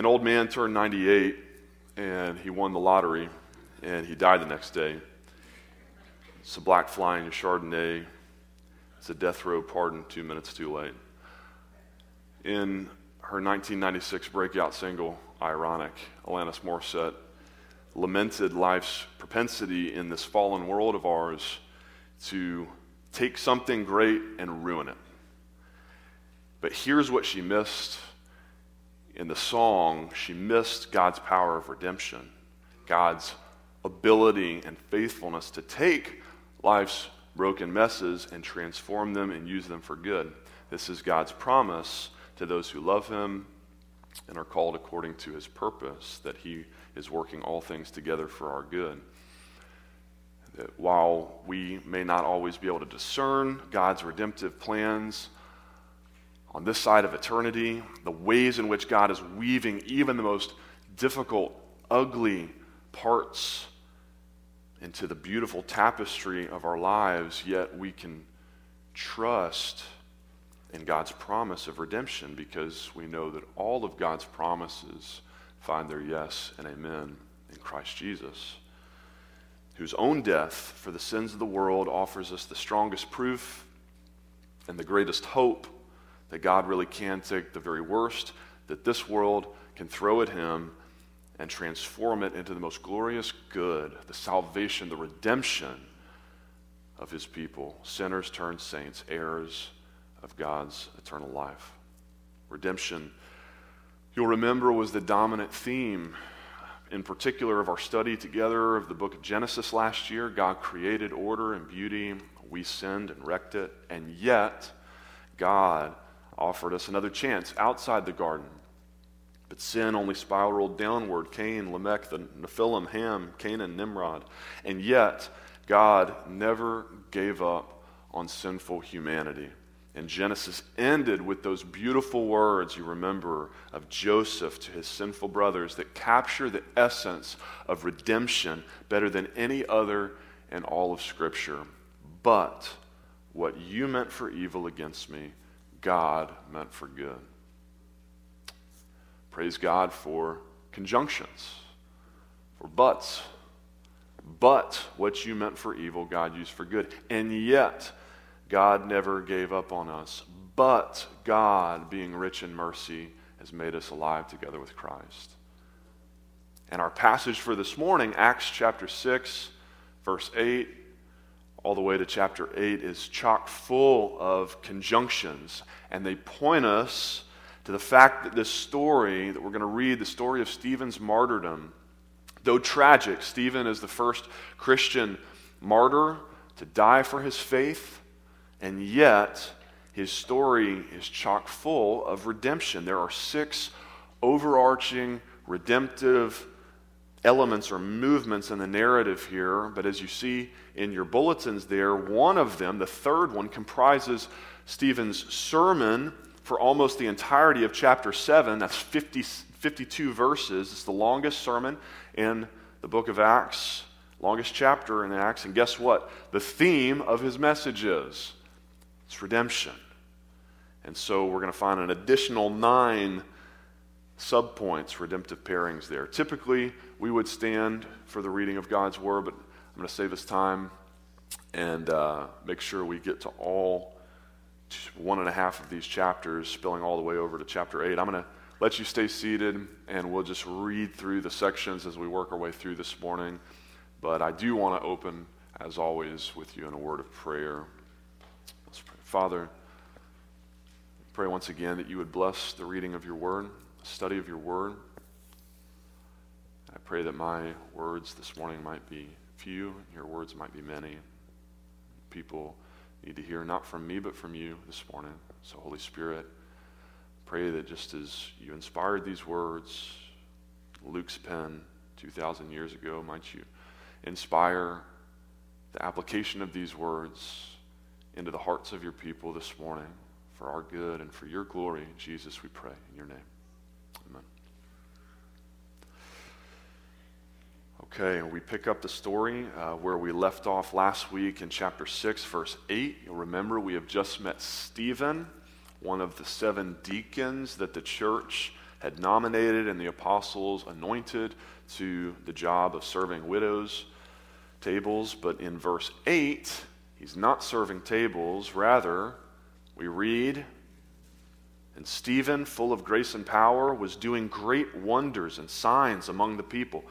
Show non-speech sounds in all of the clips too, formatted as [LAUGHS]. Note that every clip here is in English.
An old man turned 98 and he won the lottery and he died the next day. It's a black flying Chardonnay. It's a death row pardon two minutes too late. In her 1996 breakout single, Ironic, Alanis Morissette lamented life's propensity in this fallen world of ours to take something great and ruin it. But here's what she missed in the song she missed God's power of redemption, God's ability and faithfulness to take life's broken messes and transform them and use them for good. This is God's promise to those who love Him and are called according to His purpose, that He is working all things together for our good. That while we may not always be able to discern God's redemptive plans, on this side of eternity, the ways in which God is weaving even the most difficult, ugly parts into the beautiful tapestry of our lives, yet we can trust in God's promise of redemption because we know that all of God's promises find their yes and amen in Christ Jesus, whose own death for the sins of the world offers us the strongest proof and the greatest hope that God really can take the very worst that this world can throw at him and transform it into the most glorious good, the salvation, the redemption of his people, sinners turned saints, heirs of God's eternal life. Redemption, you'll remember, was the dominant theme, in particular, of our study together of the book of Genesis last year. God created order and beauty. We sinned and wrecked it. And yet, God offered us another chance outside the garden. But sin only spiraled downward Cain, Lamech, the Nephilim, Ham, Canaan, Nimrod. And yet, God never gave up on sinful humanity. And Genesis ended with those beautiful words you remember of Joseph to his sinful brothers that capture the essence of redemption better than any other in all of Scripture. But what you meant for evil against me, God meant for good. Praise God for conjunctions, for buts. But what you meant for evil, God used for good. And yet, God never gave up on us. But God, being rich in mercy, has made us alive together with Christ. And our passage for this morning, Acts chapter 6, verse 8, all the way to chapter 8 is chock full of conjunctions, and they point us to the fact that this story that we're going to read, the story of Stephen's martyrdom, though tragic, Stephen is the first Christian martyr to die for his faith, and yet his story is chock full of redemption. There are six overarching redemptive elements or movements in the narrative here, but as you see in your bulletins there, one of them, the third one, comprises Stephen's sermon for almost the entirety of chapter 7. That's 50, 52 verses. It's the longest sermon in the book of Acts, longest chapter in Acts. And guess what? The theme of his message is it's redemption. And so we're going to find an additional nine subpoints, redemptive pairings there. Typically, we would stand for the reading of God's word, but I'm going to save us time and uh, make sure we get to all one and a half of these chapters, spilling all the way over to chapter 8. I'm going to let you stay seated and we'll just read through the sections as we work our way through this morning. But I do want to open, as always, with you in a word of prayer. Let's pray. Father, pray once again that you would bless the reading of your word study of your word. I pray that my words this morning might be few, and your words might be many. People need to hear not from me, but from you this morning. So, Holy Spirit, pray that just as you inspired these words, Luke's pen 2,000 years ago, might you inspire the application of these words into the hearts of your people this morning for our good and for your glory. Jesus, we pray in your name. Okay, we pick up the story uh, where we left off last week in chapter 6, verse 8. You'll remember we have just met Stephen, one of the seven deacons that the church had nominated and the apostles anointed to the job of serving widows' tables. But in verse 8, he's not serving tables. Rather, we read, and Stephen, full of grace and power, was doing great wonders and signs among the people.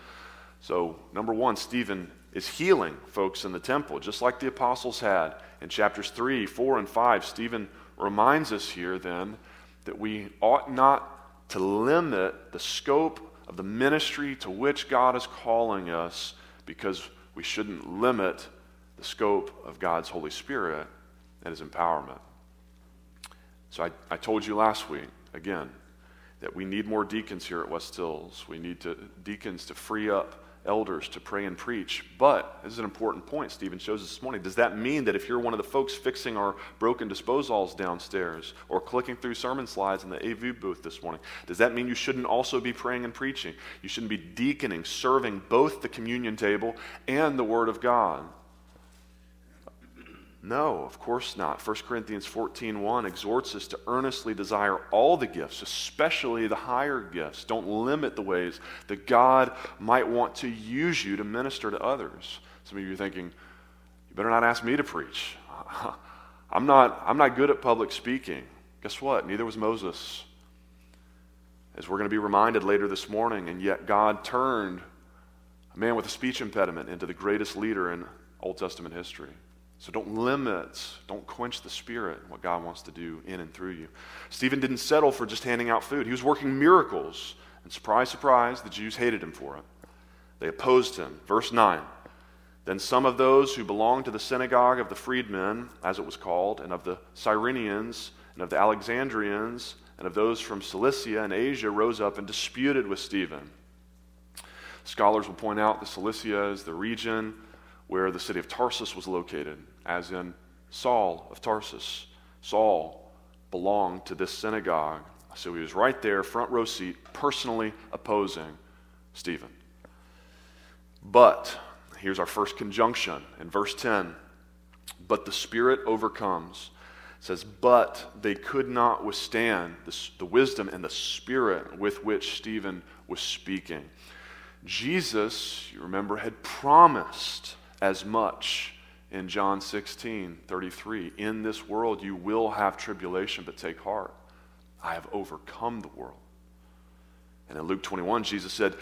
So, number one, Stephen is healing folks in the temple, just like the apostles had. In chapters 3, 4, and 5, Stephen reminds us here then that we ought not to limit the scope of the ministry to which God is calling us because we shouldn't limit the scope of God's Holy Spirit and His empowerment. So I, I told you last week, again, that we need more deacons here at West Hills. We need to, deacons to free up elders to pray and preach. But this is an important point Stephen shows this morning. Does that mean that if you're one of the folks fixing our broken disposals downstairs or clicking through sermon slides in the AV booth this morning, does that mean you shouldn't also be praying and preaching? You shouldn't be deaconing, serving both the communion table and the Word of God. No, of course not. 1 Corinthians 14:1 exhorts us to earnestly desire all the gifts, especially the higher gifts. Don't limit the ways that God might want to use you to minister to others. Some of you are thinking, you better not ask me to preach. [LAUGHS] I'm not, I'm not good at public speaking. Guess what? Neither was Moses. As we're going to be reminded later this morning, and yet God turned a man with a speech impediment into the greatest leader in Old Testament history. So don't limit, don't quench the spirit, what God wants to do in and through you. Stephen didn't settle for just handing out food, he was working miracles. And surprise, surprise, the Jews hated him for it. They opposed him. Verse 9. Then some of those who belonged to the synagogue of the freedmen, as it was called, and of the Cyrenians, and of the Alexandrians, and of those from Cilicia and Asia rose up and disputed with Stephen. Scholars will point out that Cilicia is the region where the city of Tarsus was located, as in Saul of Tarsus. Saul belonged to this synagogue. So he was right there, front row seat, personally opposing Stephen. But, here's our first conjunction in verse 10 but the Spirit overcomes. It says, but they could not withstand the, the wisdom and the Spirit with which Stephen was speaking. Jesus, you remember, had promised as much in John 16 33. In this world you will have tribulation, but take heart. I have overcome the world. And in Luke 21, Jesus said,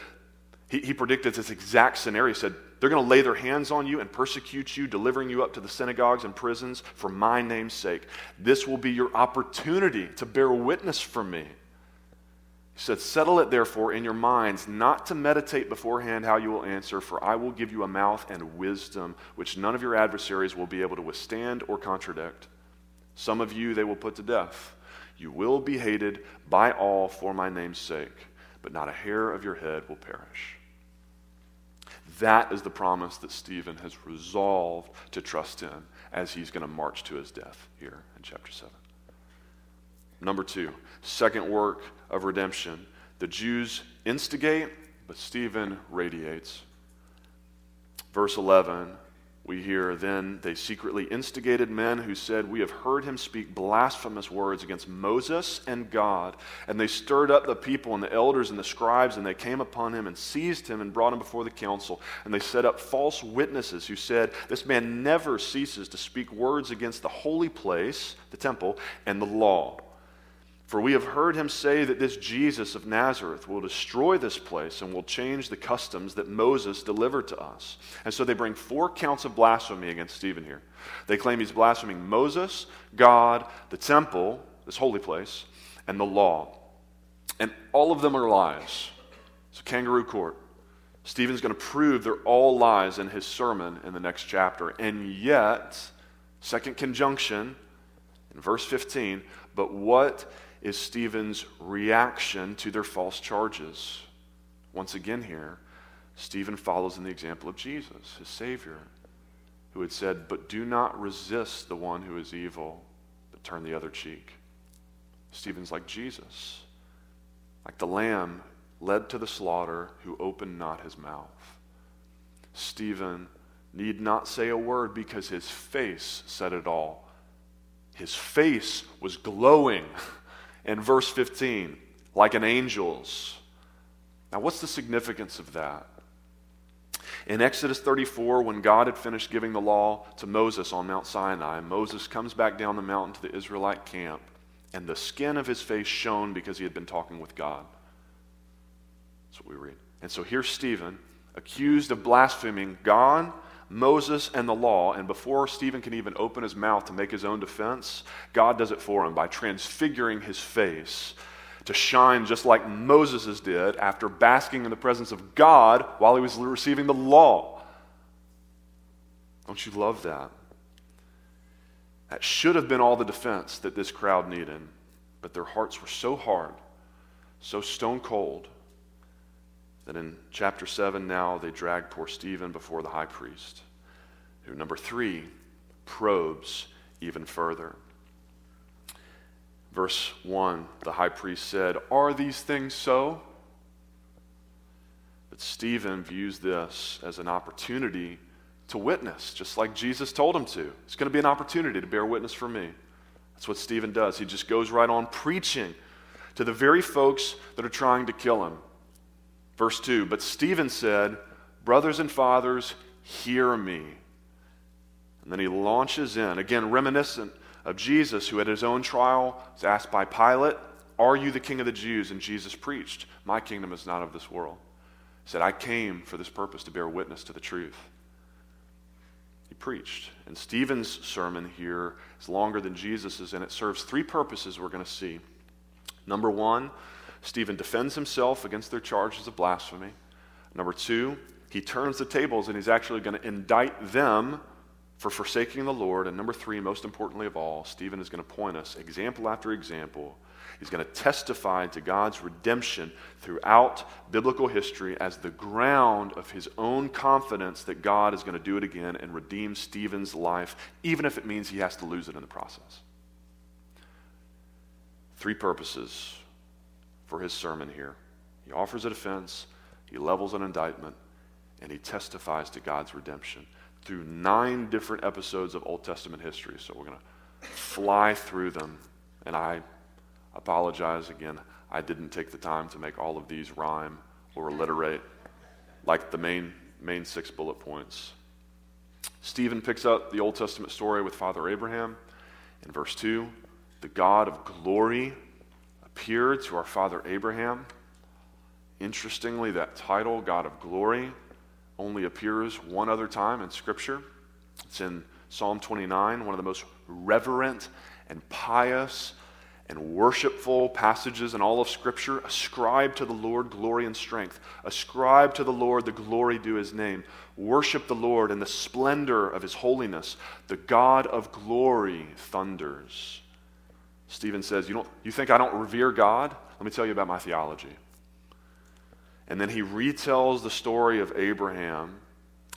he, he predicted this exact scenario. He said, They're going to lay their hands on you and persecute you, delivering you up to the synagogues and prisons for my name's sake. This will be your opportunity to bear witness for me. Said, Settle it therefore in your minds not to meditate beforehand how you will answer, for I will give you a mouth and wisdom which none of your adversaries will be able to withstand or contradict. Some of you they will put to death. You will be hated by all for my name's sake, but not a hair of your head will perish. That is the promise that Stephen has resolved to trust in as he's going to march to his death here in chapter 7. Number two, second work of redemption. The Jews instigate, but Stephen radiates. Verse 11, we hear then they secretly instigated men who said, We have heard him speak blasphemous words against Moses and God. And they stirred up the people and the elders and the scribes, and they came upon him and seized him and brought him before the council. And they set up false witnesses who said, This man never ceases to speak words against the holy place, the temple, and the law. For we have heard him say that this Jesus of Nazareth will destroy this place and will change the customs that Moses delivered to us. And so they bring four counts of blasphemy against Stephen here. They claim he's blaspheming Moses, God, the temple, this holy place, and the law. And all of them are lies. It's a kangaroo court. Stephen's going to prove they're all lies in his sermon in the next chapter. And yet, second conjunction in verse 15, but what is Stephen's reaction to their false charges. Once again, here, Stephen follows in the example of Jesus, his Savior, who had said, But do not resist the one who is evil, but turn the other cheek. Stephen's like Jesus, like the lamb led to the slaughter who opened not his mouth. Stephen need not say a word because his face said it all. His face was glowing. [LAUGHS] in verse 15, like an angel's. Now, what's the significance of that? In Exodus 34, when God had finished giving the law to Moses on Mount Sinai, Moses comes back down the mountain to the Israelite camp, and the skin of his face shone because he had been talking with God. That's what we read. And so here's Stephen, accused of blaspheming God, Moses, and the law. And before Stephen can even open his mouth to make his own defense, God does it for him by transfiguring his face to shine just like Moses' did after basking in the presence of God while he was receiving the law. Don't you love that? That should have been all the defense that this crowd needed, but their hearts were so hard, so stone cold, that in chapter 7 now they drag poor Stephen before the high priest, who, number three, probes even further. Verse 1, the high priest said, Are these things so? But Stephen views this as an opportunity to witness, just like Jesus told him to. It's going to be an opportunity to bear witness for me. That's what Stephen does. He just goes right on preaching to the very folks that are trying to kill him. Verse 2 But Stephen said, Brothers and fathers, hear me. And then he launches in, again, reminiscent of Jesus, who at his own trial was asked by Pilate, Are you the king of the Jews? And Jesus preached, My kingdom is not of this world. He said, I came for this purpose to bear witness to the truth. He preached. And Stephen's sermon here is longer than Jesus's, and it serves three purposes we're going to see. Number one, Stephen defends himself against their charges of blasphemy. Number two, he turns the tables and he's actually going to indict them for forsaking the Lord. And number three, most importantly of all, Stephen is going to point us, example after example. He's going to testify to God's redemption throughout biblical history as the ground of his own confidence that God is going to do it again and redeem Stephen's life, even if it means he has to lose it in the process. Three purposes for his sermon here he offers a defense, he levels an indictment, and he testifies to God's redemption through nine different episodes of Old Testament history. So we're going to fly through them. And I apologize again. I didn't take the time to make all of these rhyme or alliterate like the main, main six bullet points. Stephen picks up the Old Testament story with Father Abraham. In verse 2, the God of glory appeared to our father Abraham. Interestingly, that title, God of glory, only appears one other time in Scripture. It's in Psalm 29, one of the most reverent and pious and worshipful passages in all of Scripture. Ascribe to the Lord glory and strength. Ascribe to the Lord the glory due his name. Worship the Lord in the splendor of his holiness. The God of glory thunders. Stephen says, you, don't, you think I don't revere God? Let me tell you about my theology. And then he retells the story of Abraham,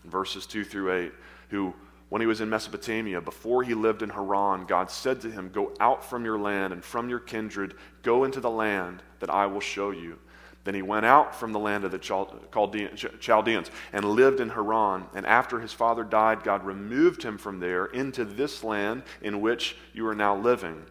verses 2 through 8, who, when he was in Mesopotamia, before he lived in Haran, God said to him, Go out from your land and from your kindred, go into the land that I will show you. Then he went out from the land of the Chaldeans and lived in Haran. And after his father died, God removed him from there into this land in which you are now living.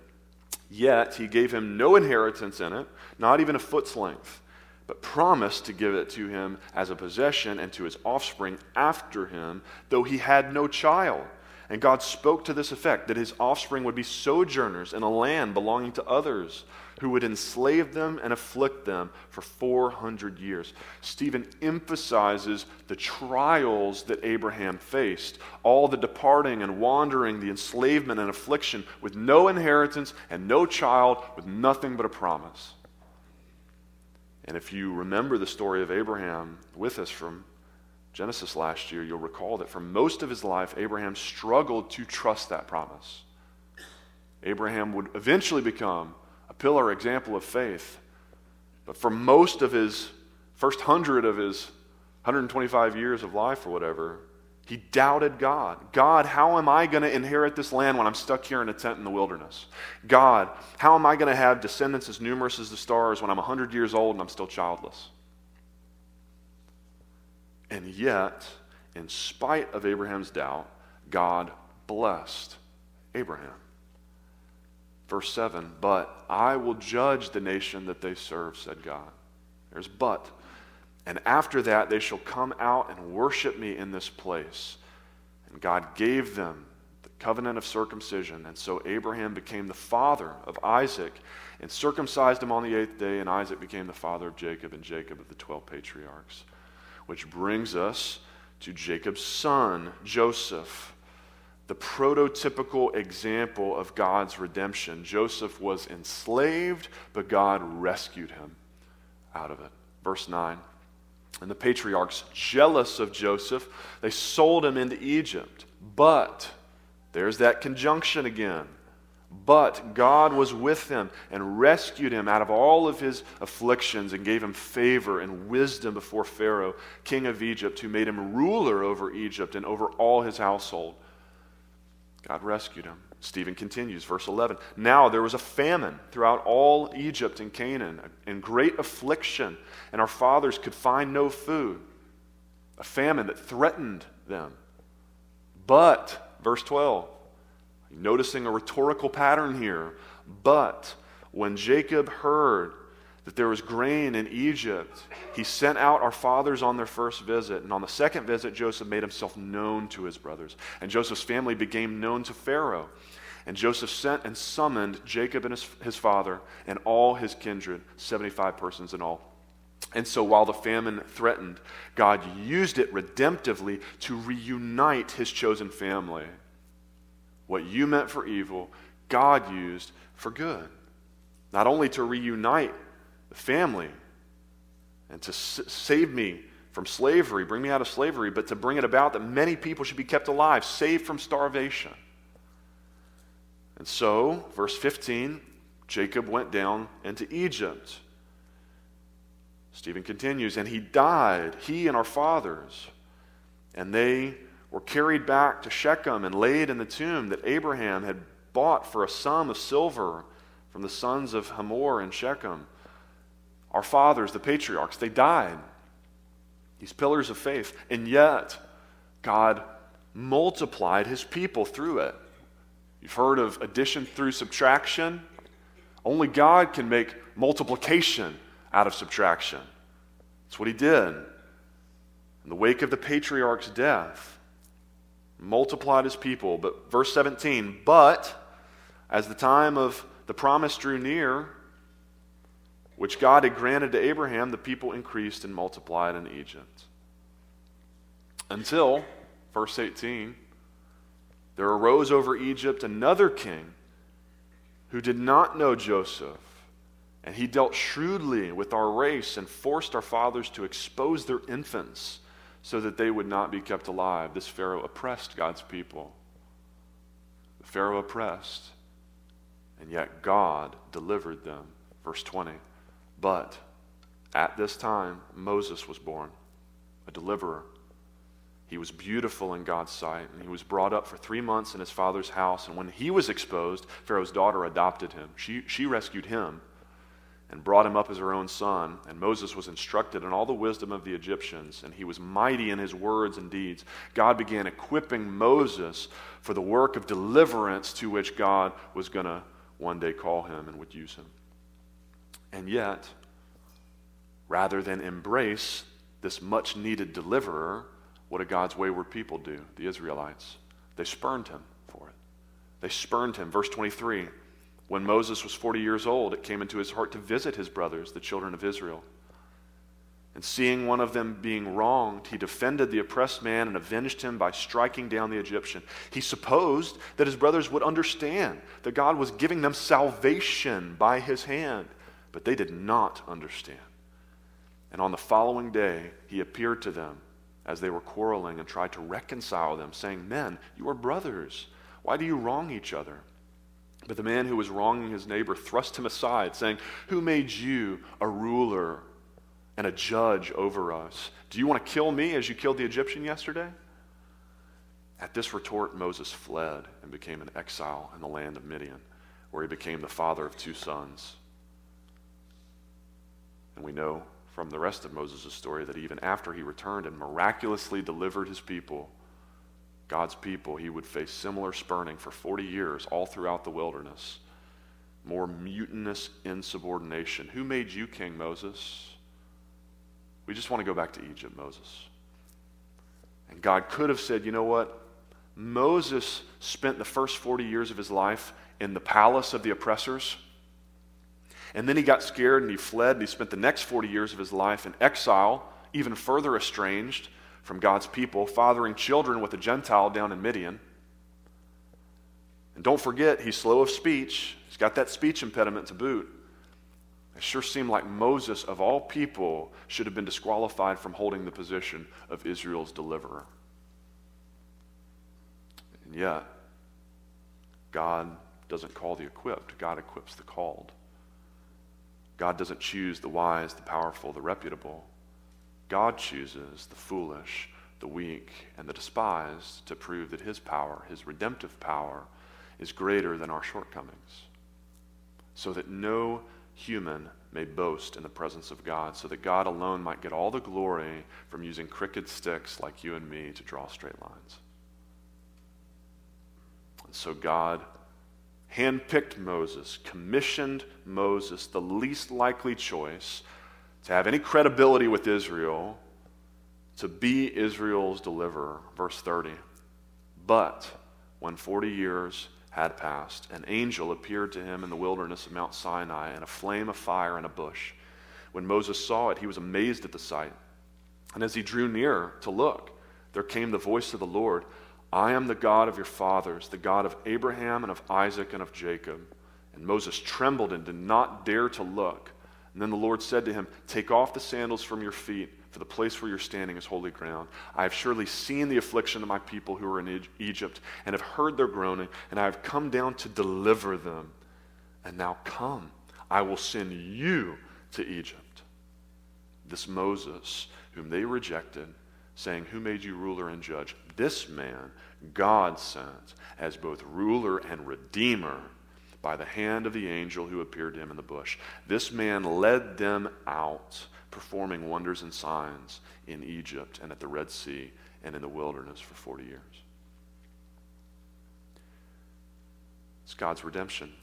Yet he gave him no inheritance in it, not even a foot's length but promised to give it to him as a possession and to his offspring after him, though he had no child. And God spoke to this effect that his offspring would be sojourners in a land belonging to others who would enslave them and afflict them for 400 years. Stephen emphasizes the trials that Abraham faced, all the departing and wandering, the enslavement and affliction with no inheritance and no child, with nothing but a promise. And if you remember the story of Abraham with us from Genesis last year, you'll recall that for most of his life, Abraham struggled to trust that promise. Abraham would eventually become pillar example of faith. But for most of his first hundred of his 125 years of life or whatever, he doubted God. God, how am I going to inherit this land when I'm stuck here in a tent in the wilderness? God, how am I going to have descendants as numerous as the stars when I'm 100 years old and I'm still childless? And yet, in spite of Abraham's doubt, God blessed Abraham. Verse 7 But I will judge the nation that they serve, said God. There's but. And after that, they shall come out and worship me in this place. And God gave them the covenant of circumcision. And so Abraham became the father of Isaac and circumcised him on the eighth day. And Isaac became the father of Jacob, and Jacob of the 12 patriarchs. Which brings us to Jacob's son, Joseph, the prototypical example of God's redemption. Joseph was enslaved, but God rescued him out of it. Verse 9. And the patriarchs, jealous of Joseph, they sold him into Egypt. But, there's that conjunction again. But God was with him and rescued him out of all of his afflictions and gave him favor and wisdom before Pharaoh, king of Egypt, who made him ruler over Egypt and over all his household. God rescued him. Stephen continues, verse 11. Now there was a famine throughout all Egypt and Canaan, and great affliction, and our fathers could find no food. A famine that threatened them. But, verse 12, noticing a rhetorical pattern here, but when Jacob heard that there was grain in Egypt, he sent out our fathers on their first visit. And on the second visit, Joseph made himself known to his brothers. And Joseph's family became known to Pharaoh. And Joseph sent and summoned Jacob and his, his father and all his kindred, 75 persons in all. And so while the famine threatened, God used it redemptively to reunite his chosen family. What you meant for evil, God used for good. Not only to reunite family and to s- save me from slavery, bring me out of slavery, but to bring it about that many people should be kept alive, saved from starvation. And so, verse 15, Jacob went down into Egypt. Stephen continues, and he died, he and our fathers, and they were carried back to Shechem and laid in the tomb that Abraham had bought for a sum of silver from the sons of Hamor and Shechem our fathers, the patriarchs, they died. These pillars of faith. And yet, God multiplied his people through it. You've heard of addition through subtraction. Only God can make multiplication out of subtraction. That's what he did. In the wake of the patriarch's death, multiplied his people. But verse 17, but as the time of the promise drew near, which God had granted to Abraham, the people increased and multiplied in Egypt. Until, verse 18, there arose over Egypt another king who did not know Joseph. And he dealt shrewdly with our race and forced our fathers to expose their infants so that they would not be kept alive. This Pharaoh oppressed God's people. The Pharaoh oppressed, and yet God delivered them. Verse 20. But at this time, Moses was born, a deliverer. He was beautiful in God's sight, and he was brought up for three months in his father's house. And when he was exposed, Pharaoh's daughter adopted him. She, she rescued him and brought him up as her own son. And Moses was instructed in all the wisdom of the Egyptians, and he was mighty in his words and deeds. God began equipping Moses for the work of deliverance to which God was going to one day call him and would use him. And yet, rather than embrace this much needed deliverer, what did God's wayward people do? The Israelites. They spurned him for it. They spurned him. Verse 23 When Moses was 40 years old, it came into his heart to visit his brothers, the children of Israel. And seeing one of them being wronged, he defended the oppressed man and avenged him by striking down the Egyptian. He supposed that his brothers would understand that God was giving them salvation by his hand. But they did not understand. And on the following day, he appeared to them as they were quarreling and tried to reconcile them, saying, Men, you are brothers. Why do you wrong each other? But the man who was wronging his neighbor thrust him aside, saying, Who made you a ruler and a judge over us? Do you want to kill me as you killed the Egyptian yesterday? At this retort, Moses fled and became an exile in the land of Midian, where he became the father of two sons. And we know from the rest of Moses' story that even after he returned and miraculously delivered his people, God's people, he would face similar spurning for 40 years all throughout the wilderness. more mutinous insubordination. Who made you king, Moses? We just want to go back to Egypt, Moses. And God could have said, you know what? Moses spent the first 40 years of his life in the palace of the oppressors. And then he got scared and he fled and he spent the next 40 years of his life in exile, even further estranged from God's people, fathering children with a Gentile down in Midian. And don't forget, he's slow of speech. He's got that speech impediment to boot. It sure seemed like Moses, of all people, should have been disqualified from holding the position of Israel's deliverer. And yet, God doesn't call the equipped, God equips the called. God doesn't choose the wise, the powerful, the reputable. God chooses the foolish, the weak, and the despised to prove that his power, his redemptive power, is greater than our shortcomings. So that no human may boast in the presence of God, so that God alone might get all the glory from using crooked sticks like you and me to draw straight lines. And so God handpicked Moses, commissioned Moses, the least likely choice to have any credibility with Israel, to be Israel's deliverer. Verse 30. But when 40 years had passed, an angel appeared to him in the wilderness of Mount Sinai in a flame of fire in a bush. When Moses saw it, he was amazed at the sight. And as he drew near to look, there came the voice of the Lord I am the God of your fathers, the God of Abraham and of Isaac and of Jacob. And Moses trembled and did not dare to look. And then the Lord said to him, Take off the sandals from your feet, for the place where you're standing is holy ground. I have surely seen the affliction of my people who are in Egypt, and have heard their groaning, and I have come down to deliver them. And now come, I will send you to Egypt. This Moses, whom they rejected, saying, Who made you ruler and judge? This man God sent as both ruler and redeemer by the hand of the angel who appeared to him in the bush. This man led them out, performing wonders and signs in Egypt and at the Red Sea and in the wilderness for 40 years. It's God's redemption.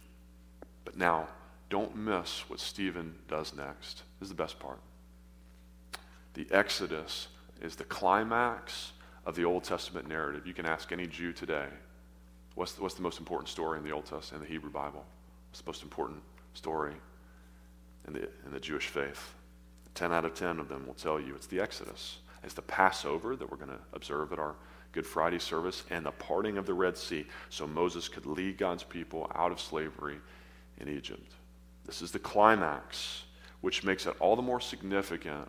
But now, don't miss what Stephen does next. This is the best part. The Exodus is the climax of the Old Testament narrative. You can ask any Jew today, what's the, what's the most important story in the Old Testament, in the Hebrew Bible? What's the most important story in the, in the Jewish faith? 10 out of 10 of them will tell you it's the Exodus. It's the Passover that we're going to observe at our Good Friday service and the parting of the Red Sea so Moses could lead God's people out of slavery in Egypt. This is the climax, which makes it all the more significant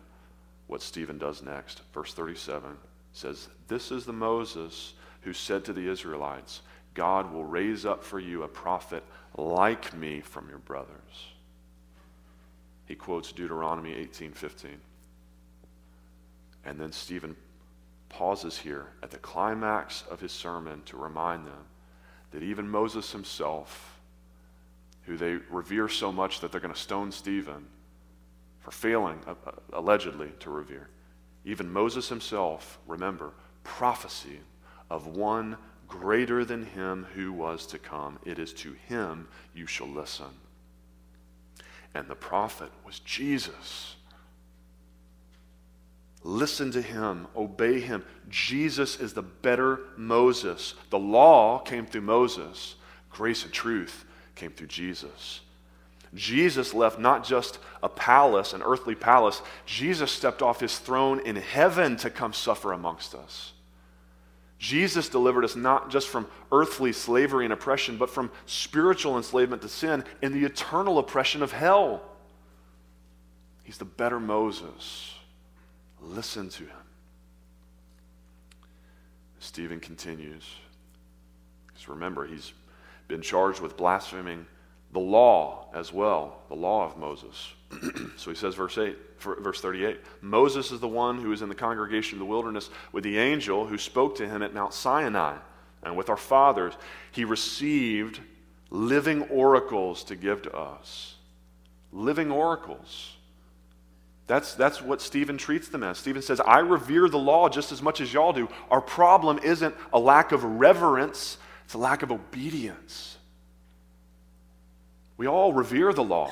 what Stephen does next. Verse 37 says, This is the Moses who said to the Israelites, God will raise up for you a prophet like me from your brothers. He quotes Deuteronomy 18:15. And then Stephen pauses here at the climax of his sermon to remind them that even Moses himself, who they revere so much that they're going to stone Stephen, failing, uh, uh, allegedly, to revere. Even Moses himself, remember, prophecy of one greater than him who was to come. It is to him you shall listen. And the prophet was Jesus. Listen to him, obey him. Jesus is the better Moses. The law came through Moses, grace and truth came through Jesus. Jesus left not just a palace, an earthly palace, Jesus stepped off his throne in heaven to come suffer amongst us. Jesus delivered us not just from earthly slavery and oppression, but from spiritual enslavement to sin and the eternal oppression of hell. He's the better Moses. Listen to him. Stephen continues. Because remember, he's been charged with blaspheming the law as well, the law of Moses. [CLEARS THROAT] so he says, verse 8, verse 38 Moses is the one who is in the congregation of the wilderness with the angel who spoke to him at Mount Sinai. And with our fathers, he received living oracles to give to us. Living oracles. That's, that's what Stephen treats them as. Stephen says, I revere the law just as much as y'all do. Our problem isn't a lack of reverence, it's a lack of obedience. We all revere the law,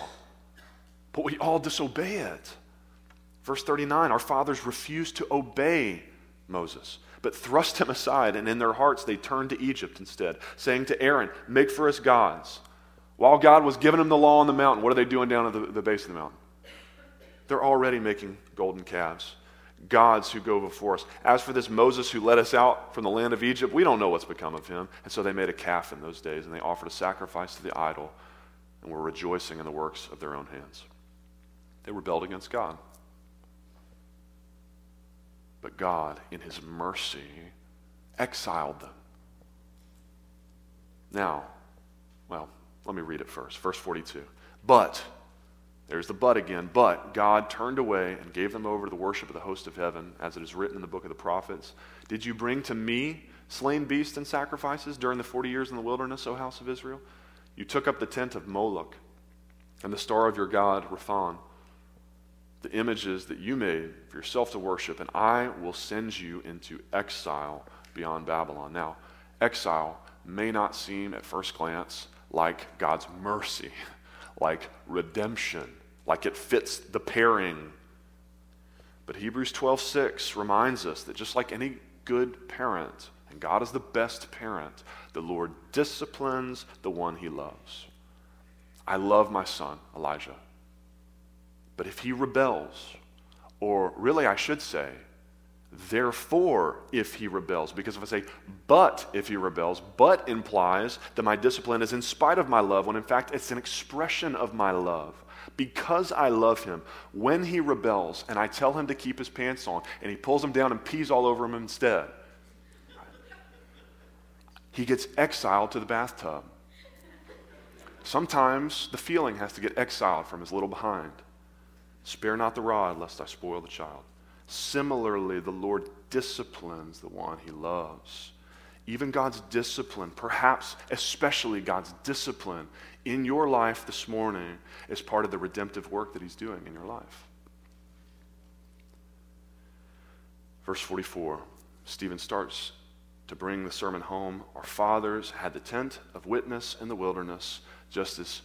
but we all disobey it. Verse 39 Our fathers refused to obey Moses, but thrust him aside, and in their hearts they turned to Egypt instead, saying to Aaron, Make for us gods. While God was giving them the law on the mountain, what are they doing down at the, the base of the mountain? They're already making golden calves, gods who go before us. As for this Moses who led us out from the land of Egypt, we don't know what's become of him. And so they made a calf in those days, and they offered a sacrifice to the idol, and were rejoicing in the works of their own hands. They rebelled against God. But God, in his mercy, exiled them. Now, well, let me read it first. Verse 42. But, there's the but again, but God turned away and gave them over to the worship of the host of heaven, as it is written in the book of the prophets. Did you bring to me slain beasts and sacrifices during the 40 years in the wilderness, O house of Israel? You took up the tent of Moloch and the star of your God, Rephan, the images that you made for yourself to worship, and I will send you into exile beyond Babylon. Now, exile may not seem at first glance like God's mercy, [LAUGHS] like redemption, like it fits the pairing. But Hebrews 12:6 reminds us that just like any good parent, and God is the best parent, the Lord disciplines the one he loves. I love my son, Elijah. But if he rebels, or really I should say, Therefore, if he rebels, because if I say, but if he rebels, but implies that my discipline is in spite of my love, when in fact it's an expression of my love. Because I love him, when he rebels and I tell him to keep his pants on and he pulls them down and pees all over him instead, he gets exiled to the bathtub. Sometimes the feeling has to get exiled from his little behind. Spare not the rod, lest I spoil the child. Similarly, the Lord disciplines the one he loves. Even God's discipline, perhaps especially God's discipline in your life this morning, is part of the redemptive work that he's doing in your life. Verse 44, Stephen starts to bring the sermon home. Our fathers had the tent of witness in the wilderness, just as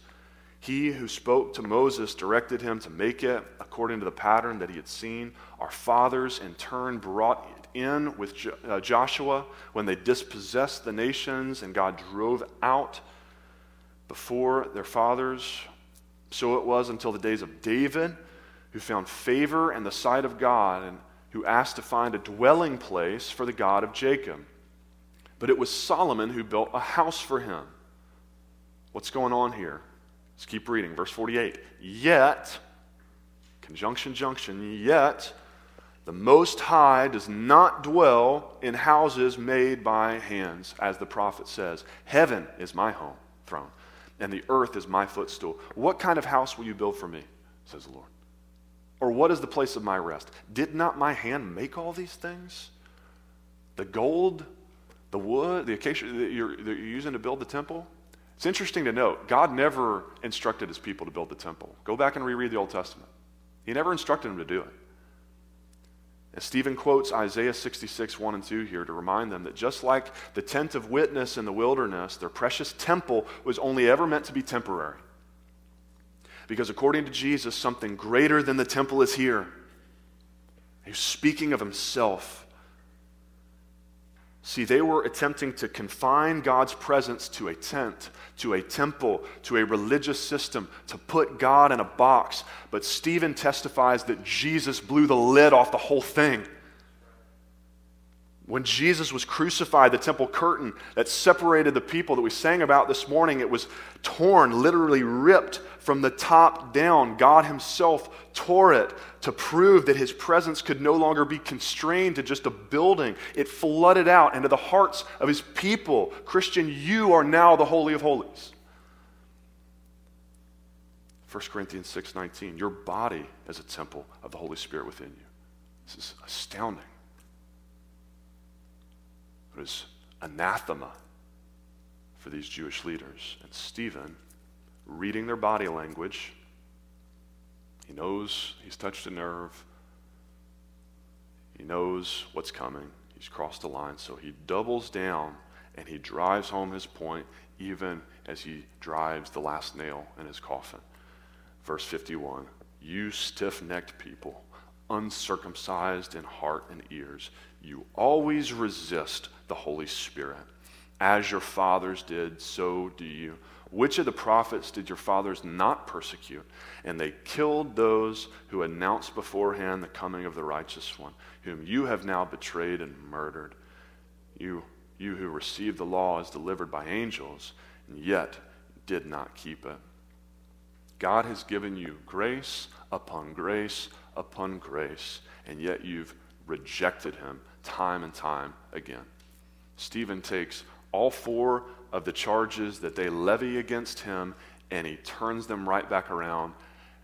he who spoke to Moses directed him to make it according to the pattern that he had seen. Our fathers, in turn, brought it in with uh, Joshua when they dispossessed the nations and God drove out before their fathers. So it was until the days of David, who found favor in the sight of God and who asked to find a dwelling place for the God of Jacob. But it was Solomon who built a house for him. What's going on here? Let's keep reading. Verse 48. Yet, conjunction, junction, yet the Most High does not dwell in houses made by hands, as the prophet says. Heaven is my home, throne, and the earth is my footstool. What kind of house will you build for me, says the Lord? Or what is the place of my rest? Did not my hand make all these things? The gold, the wood, the acacia that you're, that you're using to build the temple? It's interesting to note, God never instructed his people to build the temple. Go back and reread the Old Testament. He never instructed them to do it. And Stephen quotes Isaiah 66, 1 and 2 here to remind them that just like the tent of witness in the wilderness, their precious temple was only ever meant to be temporary. Because according to Jesus, something greater than the temple is here. He's speaking of himself See, they were attempting to confine God's presence to a tent, to a temple, to a religious system, to put God in a box. But Stephen testifies that Jesus blew the lid off the whole thing. When Jesus was crucified, the temple curtain that separated the people that we sang about this morning, it was torn, literally ripped from the top down. God Himself tore it to prove that His presence could no longer be constrained to just a building. It flooded out into the hearts of His people. Christian, you are now the Holy of Holies. 1 Corinthians 6:19 Your body is a temple of the Holy Spirit within you. This is astounding. It was anathema for these Jewish leaders. And Stephen reading their body language. He knows he's touched a nerve. He knows what's coming. He's crossed the line. So he doubles down and he drives home his point even as he drives the last nail in his coffin. Verse 51 You stiff necked people, uncircumcised in heart and ears, you always resist the Holy Spirit. As your fathers did, so do you. Which of the prophets did your fathers not persecute? And they killed those who announced beforehand the coming of the righteous one, whom you have now betrayed and murdered. You, you who received the law as delivered by angels, and yet did not keep it. God has given you grace upon grace upon grace, and yet you've rejected him time and time again. Stephen takes all four of the charges that they levy against him and he turns them right back around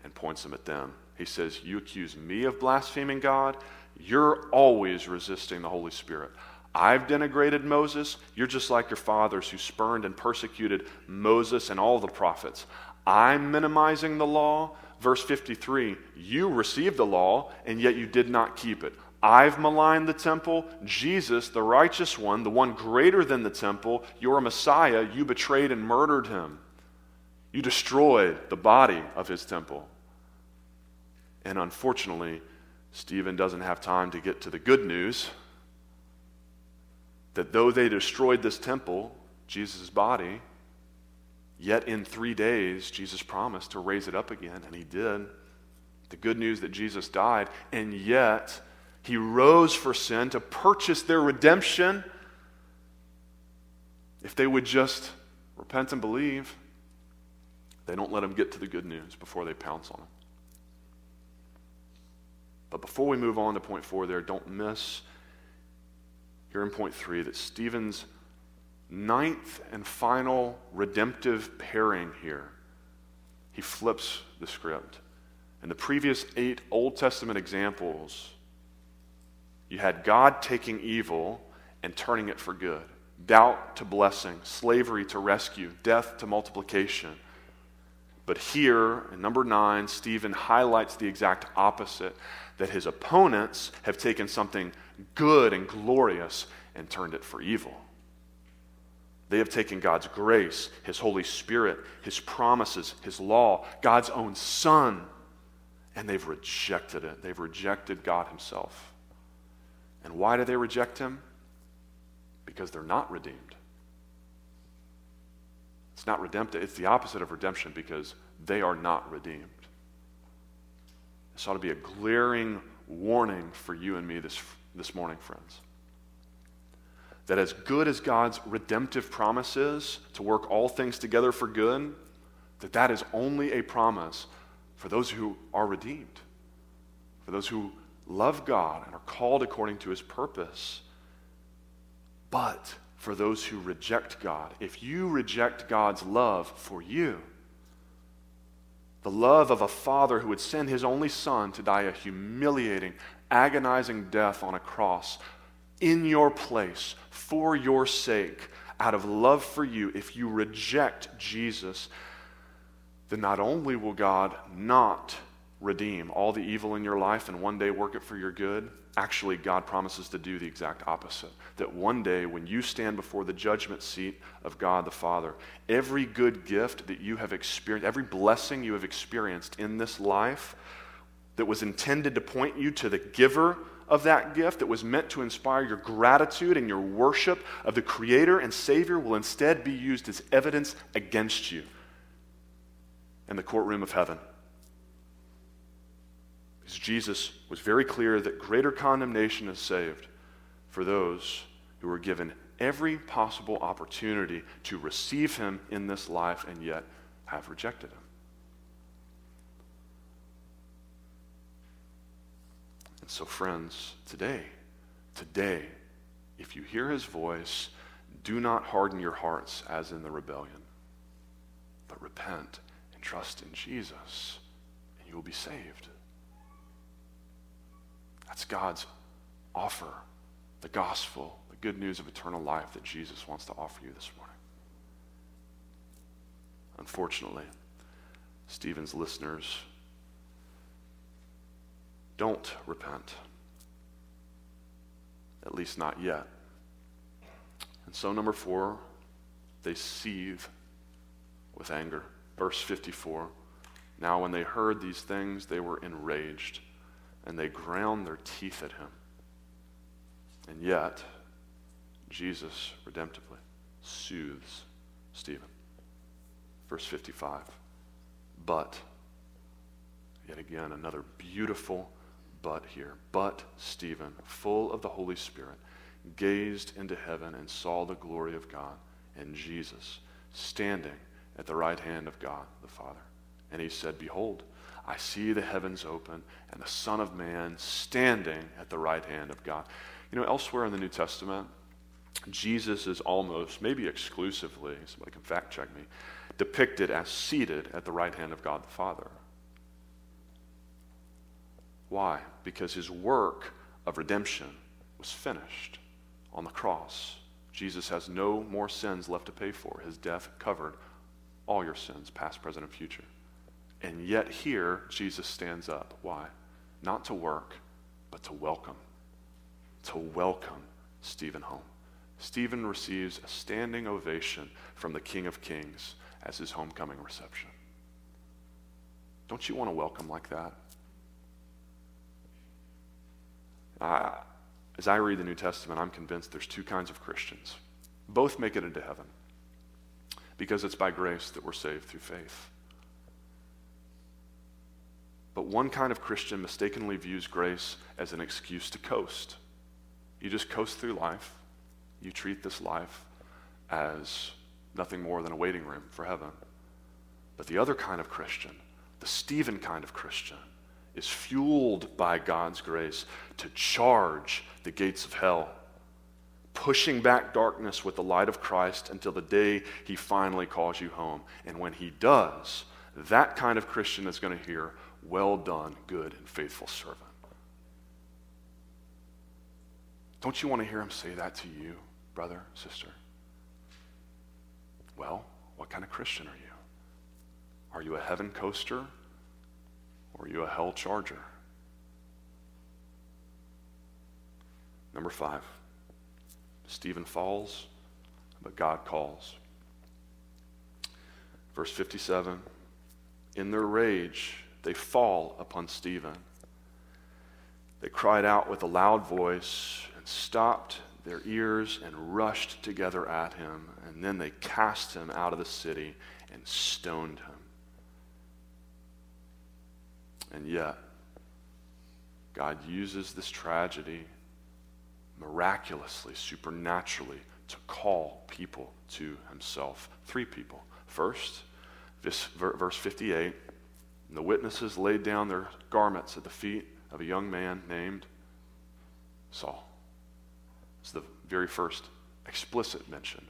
and points them at them. He says, You accuse me of blaspheming God. You're always resisting the Holy Spirit. I've denigrated Moses. You're just like your fathers who spurned and persecuted Moses and all the prophets. I'm minimizing the law. Verse 53 You received the law, and yet you did not keep it. I've maligned the temple. Jesus, the righteous one, the one greater than the temple, your Messiah, you betrayed and murdered him. You destroyed the body of his temple. And unfortunately, Stephen doesn't have time to get to the good news that though they destroyed this temple, Jesus' body, yet in three days, Jesus promised to raise it up again, and he did. The good news that Jesus died, and yet he rose for sin to purchase their redemption if they would just repent and believe. They don't let him get to the good news before they pounce on him. But before we move on to point four, there, don't miss here in point three that Stephen's ninth and final redemptive pairing here, he flips the script. In the previous eight Old Testament examples, you had God taking evil and turning it for good, doubt to blessing, slavery to rescue, death to multiplication. But here, in number nine, Stephen highlights the exact opposite that his opponents have taken something good and glorious and turned it for evil. They have taken God's grace, His Holy Spirit, His promises, His law, God's own Son, and they've rejected it. They've rejected God Himself. And why do they reject him? Because they're not redeemed. It's not redemptive, it's the opposite of redemption because they are not redeemed. This ought to be a glaring warning for you and me this, this morning, friends. That as good as God's redemptive promise is to work all things together for good, that that is only a promise for those who are redeemed, for those who love God and are called according to his purpose. But for those who reject God, if you reject God's love for you, the love of a father who would send his only son to die a humiliating, agonizing death on a cross in your place for your sake, out of love for you, if you reject Jesus, then not only will God not redeem all the evil in your life and one day work it for your good, actually, God promises to do the exact opposite. That one day, when you stand before the judgment seat of God the Father, every good gift that you have experienced, every blessing you have experienced in this life that was intended to point you to the giver of that gift, that was meant to inspire your gratitude and your worship of the Creator and Savior, will instead be used as evidence against you in the courtroom of heaven. Jesus was very clear that greater condemnation is saved for those who are given every possible opportunity to receive him in this life and yet have rejected him. And so, friends, today, today, if you hear his voice, do not harden your hearts as in the rebellion, but repent and trust in Jesus, and you will be saved. That's God's offer, the gospel, the good news of eternal life that Jesus wants to offer you this morning. Unfortunately, Stephen's listeners don't repent, at least not yet. And so, number four, they seethe with anger. Verse 54 Now, when they heard these things, they were enraged, and they ground their teeth at him. And yet, Jesus redemptively soothes Stephen. Verse 55. But, yet again, another beautiful but here. But Stephen, full of the Holy Spirit, gazed into heaven and saw the glory of God and Jesus standing at the right hand of God the Father. And he said, Behold, I see the heavens open and the Son of Man standing at the right hand of God. You know, elsewhere in the New Testament, Jesus is almost, maybe exclusively, somebody can fact check me, depicted as seated at the right hand of God the Father. Why? Because his work of redemption was finished on the cross. Jesus has no more sins left to pay for. His death covered all your sins, past, present, and future. And yet, here, Jesus stands up. Why? Not to work, but to welcome. To welcome Stephen home. Stephen receives a standing ovation from the King of Kings as his homecoming reception. Don't you want to welcome like that? Uh, as I read the New Testament, I'm convinced there's two kinds of Christians. Both make it into heaven because it's by grace that we're saved through faith. But one kind of Christian mistakenly views grace as an excuse to coast. You just coast through life. You treat this life as nothing more than a waiting room for heaven. But the other kind of Christian, the Stephen kind of Christian, is fueled by God's grace to charge the gates of hell, pushing back darkness with the light of Christ until the day he finally calls you home. And when he does, that kind of Christian is going to hear, Well done, good and faithful servant. Don't you want to hear him say that to you, brother, sister? Well, what kind of Christian are you? Are you a heaven coaster or are you a hell charger? Number five, Stephen falls, but God calls. Verse 57 In their rage, they fall upon Stephen. They cried out with a loud voice and stopped their ears and rushed together at him. And then they cast him out of the city and stoned him. And yet, God uses this tragedy miraculously, supernaturally, to call people to himself. Three people. First, this, verse 58 the witnesses laid down their garments at the feet of a young man named Saul. It's the very first explicit mention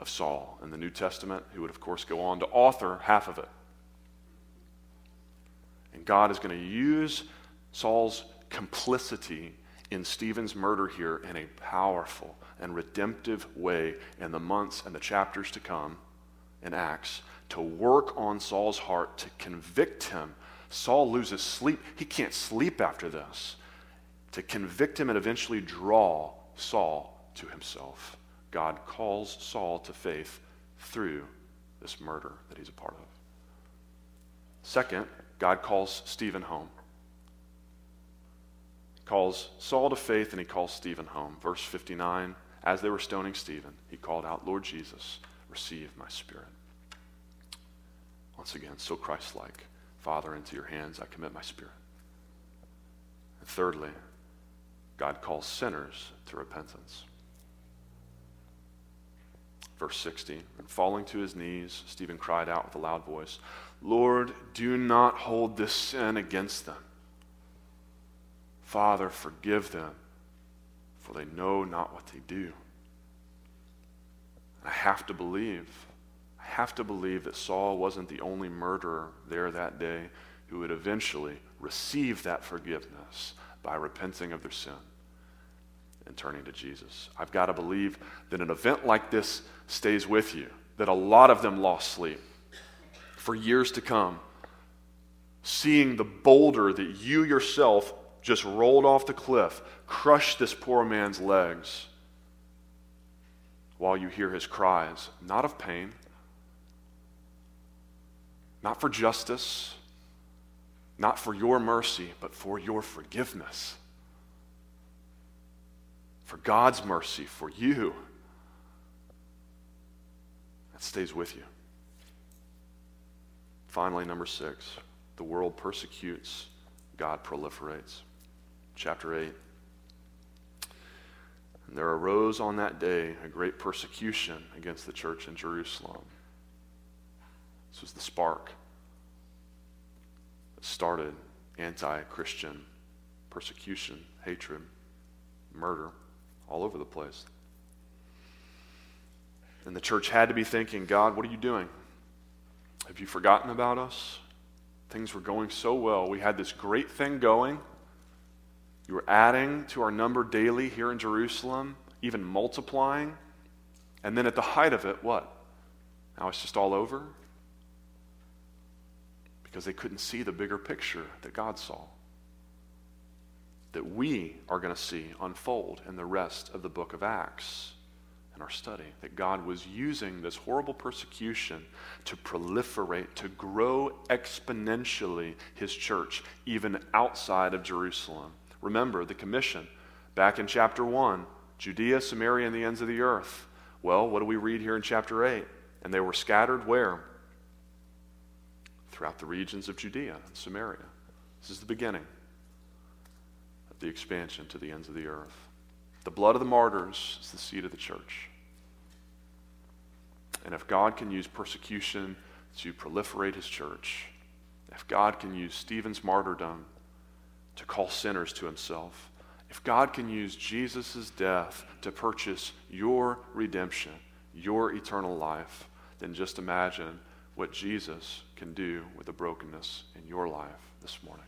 of Saul in the New Testament, who would, of course, go on to author half of it. And God is going to use Saul's complicity in Stephen's murder here in a powerful and redemptive way in the months and the chapters to come in Acts to work on Saul's heart to convict him. Saul loses sleep. He can't sleep after this. To convict him and eventually draw Saul to himself. God calls Saul to faith through this murder that he's a part of. Second, God calls Stephen home. He calls Saul to faith and he calls Stephen home. Verse 59 As they were stoning Stephen, he called out, Lord Jesus, receive my spirit. Once again, so Christ like. Father, into your hands I commit my spirit. And thirdly, God calls sinners to repentance. Verse 60 And falling to his knees, Stephen cried out with a loud voice, Lord, do not hold this sin against them. Father, forgive them, for they know not what they do. I have to believe, have to believe that Saul wasn't the only murderer there that day who would eventually receive that forgiveness by repenting of their sin and turning to Jesus. I've got to believe that an event like this stays with you, that a lot of them lost sleep for years to come, seeing the boulder that you yourself just rolled off the cliff crush this poor man's legs. while you hear his cries, not of pain, not for justice, not for your mercy, but for your forgiveness. For God's mercy for you. That stays with you. Finally, number six the world persecutes, God proliferates. Chapter 8. And there arose on that day a great persecution against the church in Jerusalem. This was the spark that started anti Christian persecution, hatred, murder, all over the place. And the church had to be thinking, God, what are you doing? Have you forgotten about us? Things were going so well. We had this great thing going. You were adding to our number daily here in Jerusalem, even multiplying. And then at the height of it, what? Now it's just all over? Because they couldn't see the bigger picture that God saw, that we are going to see unfold in the rest of the book of Acts in our study that God was using this horrible persecution to proliferate, to grow exponentially his church, even outside of Jerusalem. Remember the commission back in chapter 1 Judea, Samaria, and the ends of the earth. Well, what do we read here in chapter 8? And they were scattered where? Throughout the regions of Judea and Samaria. This is the beginning of the expansion to the ends of the earth. The blood of the martyrs is the seed of the church. And if God can use persecution to proliferate his church, if God can use Stephen's martyrdom to call sinners to himself, if God can use Jesus' death to purchase your redemption, your eternal life, then just imagine what Jesus can do with the brokenness in your life this morning.